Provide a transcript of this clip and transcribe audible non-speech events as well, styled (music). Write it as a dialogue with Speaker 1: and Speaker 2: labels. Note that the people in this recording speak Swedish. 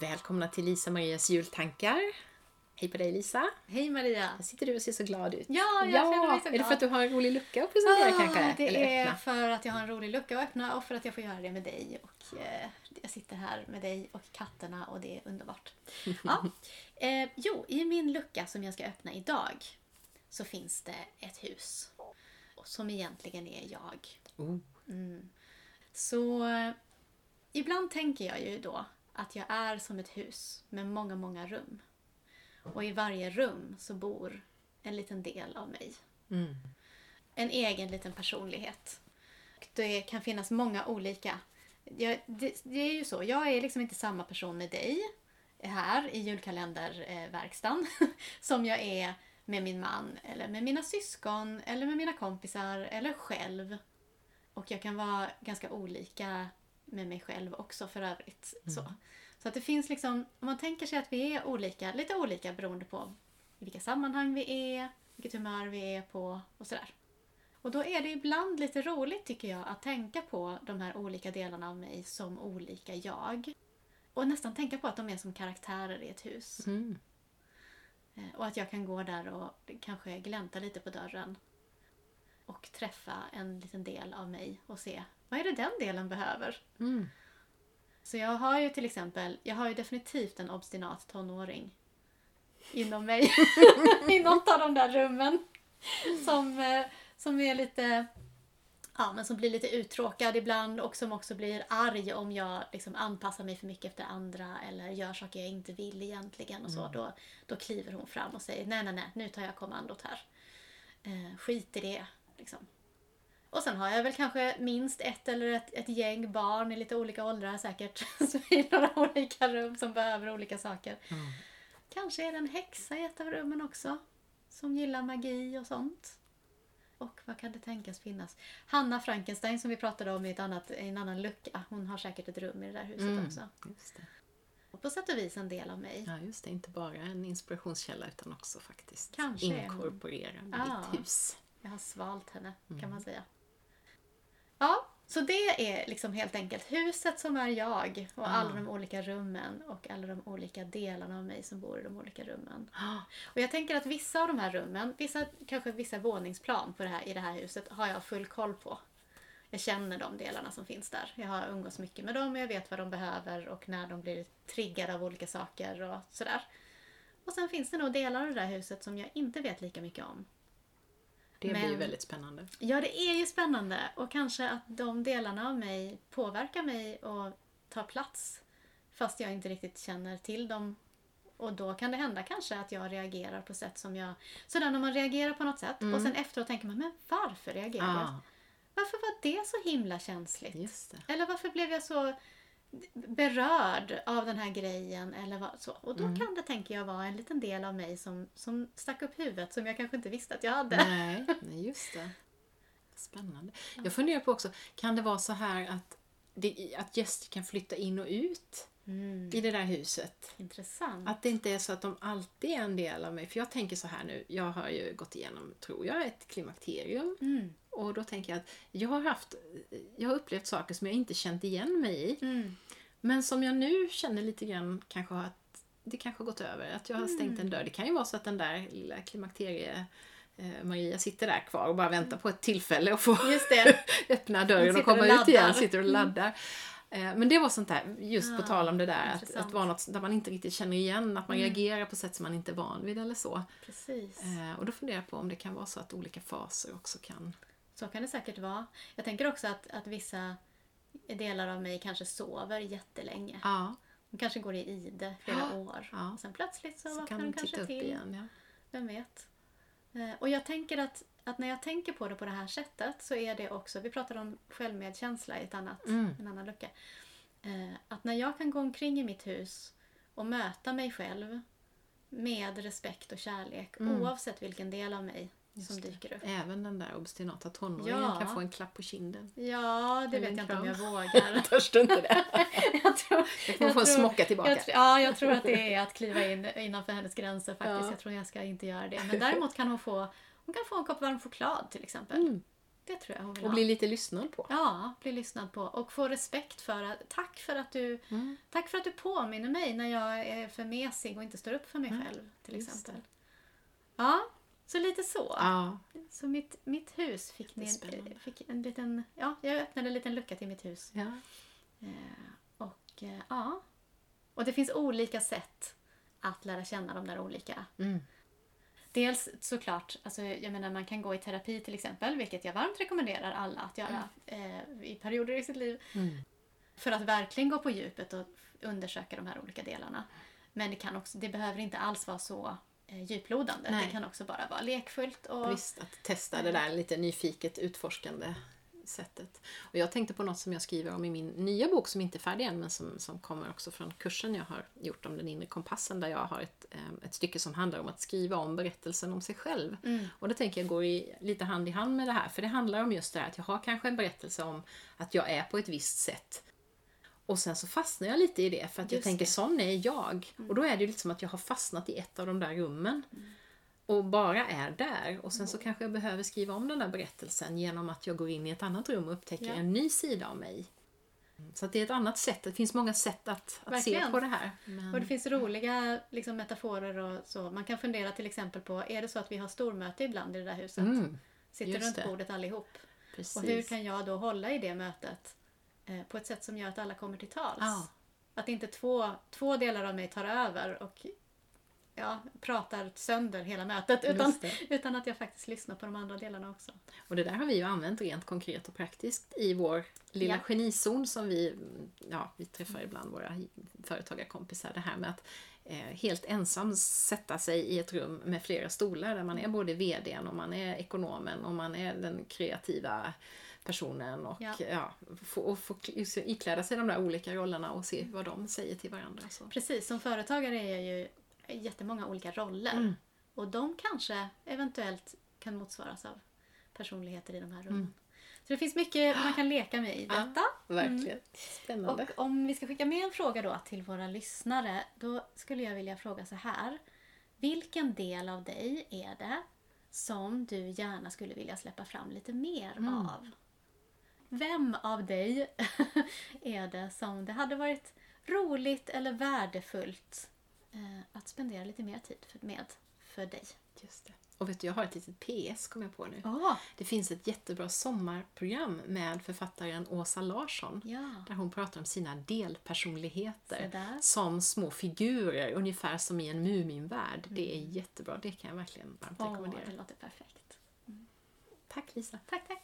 Speaker 1: Välkomna till Lisa Marias jultankar. Hej på dig Lisa!
Speaker 2: Hej Maria!
Speaker 1: Här sitter du och ser så glad ut.
Speaker 2: Ja, jag känner mig så glad.
Speaker 1: Är det för att du har en rolig lucka att presentera
Speaker 2: ah,
Speaker 1: kanske?
Speaker 2: Det
Speaker 1: Eller
Speaker 2: är
Speaker 1: öppna?
Speaker 2: för att jag har en rolig lucka att öppna och för att jag får göra det med dig. Och eh, Jag sitter här med dig och katterna och det är underbart. (laughs) Ja. Eh, jo, i min lucka som jag ska öppna idag så finns det ett hus. Som egentligen är jag.
Speaker 1: Oh.
Speaker 2: Så eh, ibland tänker jag ju då att jag är som ett hus med många, många rum. Och i varje rum så bor en liten del av mig.
Speaker 1: Mm.
Speaker 2: En egen liten personlighet. Det kan finnas många olika. Jag, det, det är ju så, jag är liksom inte samma person med dig här i julkalenderverkstan (laughs) som jag är med min man eller med mina syskon eller med mina kompisar eller själv. Och jag kan vara ganska olika med mig själv också för övrigt. Så. så att det finns liksom, om man tänker sig att vi är olika, lite olika beroende på i vilka sammanhang vi är, vilket humör vi är på och sådär. Och då är det ibland lite roligt tycker jag att tänka på de här olika delarna av mig som olika jag. Och nästan tänka på att de är som karaktärer i ett hus.
Speaker 1: Mm.
Speaker 2: Eh, Och att jag kan gå där och kanske glänta lite på dörren. Och träffa en liten del av mig och se vad är det den delen behöver.
Speaker 1: Mm.
Speaker 2: Så jag har ju till exempel, jag har ju definitivt en obstinat tonåring inom mig. (laughs) (laughs) I något av de där rummen. Som, eh, som är lite, ja men som blir lite uttråkad ibland och som också blir arg om jag liksom anpassar mig för mycket efter andra eller gör saker jag inte vill egentligen och så. Då, då kliver hon fram och säger nej, nej, nej, nu tar jag kommandot här. Eh, skit i det, liksom. Och sen har jag väl kanske minst ett eller ett, ett gäng barn i lite olika åldrar säkert. (laughs) I några olika rum som behöver olika saker.
Speaker 1: Mm.
Speaker 2: Kanske är det en häxa i ett av rummen också. Som gillar magi och sånt. Och vad kan det tänkas finnas? Hanna Frankenstein som vi pratade om i, ett annat, i en annan lucka. Hon har säkert ett rum i det där huset
Speaker 1: Mm.
Speaker 2: också.
Speaker 1: Just det.
Speaker 2: Och på sätt och vis en del av mig.
Speaker 1: Ja, just det. Inte bara en inspirationskälla utan också faktiskt
Speaker 2: Kanske
Speaker 1: inkorporerad i
Speaker 2: Ja.
Speaker 1: ditt hus.
Speaker 2: Jag har svalt henne,
Speaker 1: Mm.
Speaker 2: kan man säga. Ja, så det är liksom helt enkelt huset som är jag och
Speaker 1: Ah.
Speaker 2: alla de olika rummen och alla de olika delarna av mig som bor i de olika rummen.
Speaker 1: Ah,
Speaker 2: Och jag tänker att vissa av de här rummen, vissa, kanske vissa våningsplan på det här, i det här huset har jag full koll på. Jag känner de delarna som finns där. Jag har umgås mycket med dem och jag vet vad de behöver och när de blir triggade av olika saker och sådär. Och sen finns det nog delar av det där huset som jag inte vet lika mycket om.
Speaker 1: Det blir ju
Speaker 2: Men-
Speaker 1: väldigt spännande.
Speaker 2: Ja, det är ju spännande och kanske att de delarna av mig påverkar mig och tar plats fast jag inte riktigt känner till dem. Och då kan det hända kanske att jag reagerar på sätt som jag... Sådär när man reagerar på något sätt och sen efteråt tänker man, men varför reagerar jag?
Speaker 1: Ah,
Speaker 2: Varför var det så himla känsligt? Eller varför blev jag så berörd av den här grejen? Eller vad, så. Och då kan det, tänker jag, vara en liten del av mig som, som stack upp huvudet som jag kanske inte visste att jag hade.
Speaker 1: Nej, nej, just det. Spännande. Jag funderar på också, kan det vara så här att, det, att gäster kan flytta in och ut
Speaker 2: Mm,
Speaker 1: i det där huset?
Speaker 2: intressant.
Speaker 1: Att det inte är så att de alltid är en del av mig. För jag tänker så här nu, jag har ju gått igenom, tror jag, ett klimakterium.
Speaker 2: Mm.
Speaker 1: Och då tänker jag att jag har haft, jag har upplevt saker som jag inte känt igen mig i.
Speaker 2: Mm.
Speaker 1: Men som jag nu känner lite grann kanske att det kanske har gått över. Att jag har stängt en dörr. Det kan ju vara så att den där lilla klimakterie eh, Maria sitter där kvar och bara väntar på ett tillfälle att få (laughs) öppna dörren och komma
Speaker 2: och
Speaker 1: ut igen. Sitter och laddar. Eh, Men det var sånt där, just på
Speaker 2: Ah,
Speaker 1: tal om det där, att,
Speaker 2: intressant.
Speaker 1: att vara något där man inte riktigt känner igen, att man reagerar på sätt som man inte är van vid eller så.
Speaker 2: Precis.
Speaker 1: Eh, Och då funderar jag på om det kan vara så att olika faser också kan...
Speaker 2: Så kan det säkert vara. Jag tänker också att, att vissa delar av mig kanske sover jättelänge.
Speaker 1: Ja,
Speaker 2: De kanske går i ide flera
Speaker 1: Ja,
Speaker 2: år.
Speaker 1: ja.
Speaker 2: Och sen plötsligt så,
Speaker 1: så
Speaker 2: vaknar de kanske till.
Speaker 1: igen. Ja.
Speaker 2: Vem vet? Eh, Och jag tänker att, att när jag tänker på det på det här sättet så är det också, vi pratade om självmedkänsla i ett annat,
Speaker 1: Mm.
Speaker 2: en annan lucka. Eh, Att när jag kan gå omkring i mitt hus och möta mig själv med respekt och kärlek
Speaker 1: Mm.
Speaker 2: oavsett vilken del av mig
Speaker 1: Just det.
Speaker 2: dyker upp.
Speaker 1: Även den där obstinata tonåringen
Speaker 2: Ja.
Speaker 1: kan få en klapp på kinden.
Speaker 2: Ja, det
Speaker 1: Eller
Speaker 2: vet jag inte om jag vågar. (laughs)
Speaker 1: Törs du inte det? (laughs)
Speaker 2: jag tror,
Speaker 1: Jag kommer få en smocka tillbaka.
Speaker 2: jag, ja, jag tror att det är att kliva in innanför hennes gränser faktiskt.
Speaker 1: Ja.
Speaker 2: Jag tror jag ska inte göra det. Men däremot kan hon få, hon kan få en kopp varm choklad till exempel.
Speaker 1: Mm.
Speaker 2: Det tror jag hon vill
Speaker 1: Och bli lite lyssnad på.
Speaker 2: Ja, bli lyssnad på och få respekt för att, tack för att du
Speaker 1: Mm.
Speaker 2: Tack för att du påminner mig när jag är för mesig och inte står upp för mig själv till exempel. Ja, så lite så.
Speaker 1: Ja,
Speaker 2: Så mitt, mitt hus fick, ni,
Speaker 1: Jättespännande.
Speaker 2: fick en liten, ja, jag öppnade en liten lucka till mitt hus.
Speaker 1: ja.
Speaker 2: Eh, och eh, ja, och det finns olika sätt att lära känna de där olika.
Speaker 1: Mm.
Speaker 2: Dels såklart, alltså, jag menar man kan gå i terapi till exempel, vilket jag varmt rekommenderar alla att göra eh, i perioder i sitt liv.
Speaker 1: Mm.
Speaker 2: För att verkligen gå på djupet och undersöka de här olika delarna. Men det, kan också, det behöver inte alls vara så eh, djuplodande.
Speaker 1: Nej.
Speaker 2: Det kan också bara vara lekfullt. Och,
Speaker 1: Visst, att testa det där lite nyfiket utforskande sättet. Och jag tänkte på något som jag skriver om i min nya bok som inte är färdig än men som, som kommer också från kursen jag har gjort om den inre kompassen där jag har ett, eh, ett stycke som handlar om att skriva om berättelsen om sig själv. Och det tänker jag går i, lite hand i hand med det här för det handlar om just det här att jag har kanske en berättelse om att jag är på ett visst sätt och sen så fastnar jag lite i det för att jag
Speaker 2: Just
Speaker 1: tänker
Speaker 2: det.
Speaker 1: sån är jag. Och då är det ju lite som att jag har fastnat i ett av de där rummen. Och bara är där. Och sen så kanske jag behöver skriva om den där berättelsen genom att jag går in i ett annat rum och upptäcker
Speaker 2: Ja.
Speaker 1: en ny sida av mig. Så det är ett annat sätt. Det finns många sätt att, att se på det här. Men,
Speaker 2: och det finns roliga liksom, metaforer och så. Man kan fundera till exempel på, är det så att vi har stormöte ibland i det där huset?
Speaker 1: Mm,
Speaker 2: Sitter
Speaker 1: just
Speaker 2: runt
Speaker 1: det.
Speaker 2: bordet allihop.
Speaker 1: precis.
Speaker 2: Och hur kan jag då hålla i det mötet på ett sätt som gör att alla kommer till tals?
Speaker 1: Ja.
Speaker 2: Att inte två, två delar av mig tar över och ja, pratar sönder hela mötet utan, (laughs) utan att jag faktiskt lyssnar på de andra delarna också.
Speaker 1: Och det där har vi ju använt rent konkret och praktiskt i vår lilla
Speaker 2: Ja.
Speaker 1: genizon som vi, ja, vi träffar ibland våra företagarkompisar. Det här med att eh, helt ensam sätta sig i ett rum med flera stolar där man är både VDn och man är ekonomen och man är den kreativa personen och,
Speaker 2: Ja.
Speaker 1: ja. få, och få kl- ikläda sig de där olika rollerna och se vad de säger till varandra. Så.
Speaker 2: Precis, som företagare är jag ju jättemånga olika roller.
Speaker 1: Mm.
Speaker 2: Och de kanske eventuellt kan motsvaras av personligheter i de här rummen.
Speaker 1: Mm.
Speaker 2: Så det finns mycket man kan leka med i
Speaker 1: Ja.
Speaker 2: detta.
Speaker 1: Verkligen. Spännande.
Speaker 2: Och om vi ska skicka med en fråga då till våra lyssnare, då skulle jag vilja fråga så här. Vilken del av dig är det som du gärna skulle vilja släppa fram lite mer
Speaker 1: Mm.
Speaker 2: av? Vem av dig (laughs) är det som det hade varit roligt eller värdefullt eh, att spendera lite mer tid med för dig?
Speaker 1: Just det. Och vet du, jag har ett litet PS kom jag på nu.
Speaker 2: Oh,
Speaker 1: Det finns ett jättebra sommarprogram med författaren Åsa Larsson.
Speaker 2: ja.
Speaker 1: Där hon pratar om sina delpersonligheter som små figurer, ungefär som i en Muminvärld. Det är jättebra, det kan jag verkligen varmt
Speaker 2: Åh,
Speaker 1: rekommendera.
Speaker 2: det låter perfekt.
Speaker 1: Tack Lisa!
Speaker 2: Tack, tack.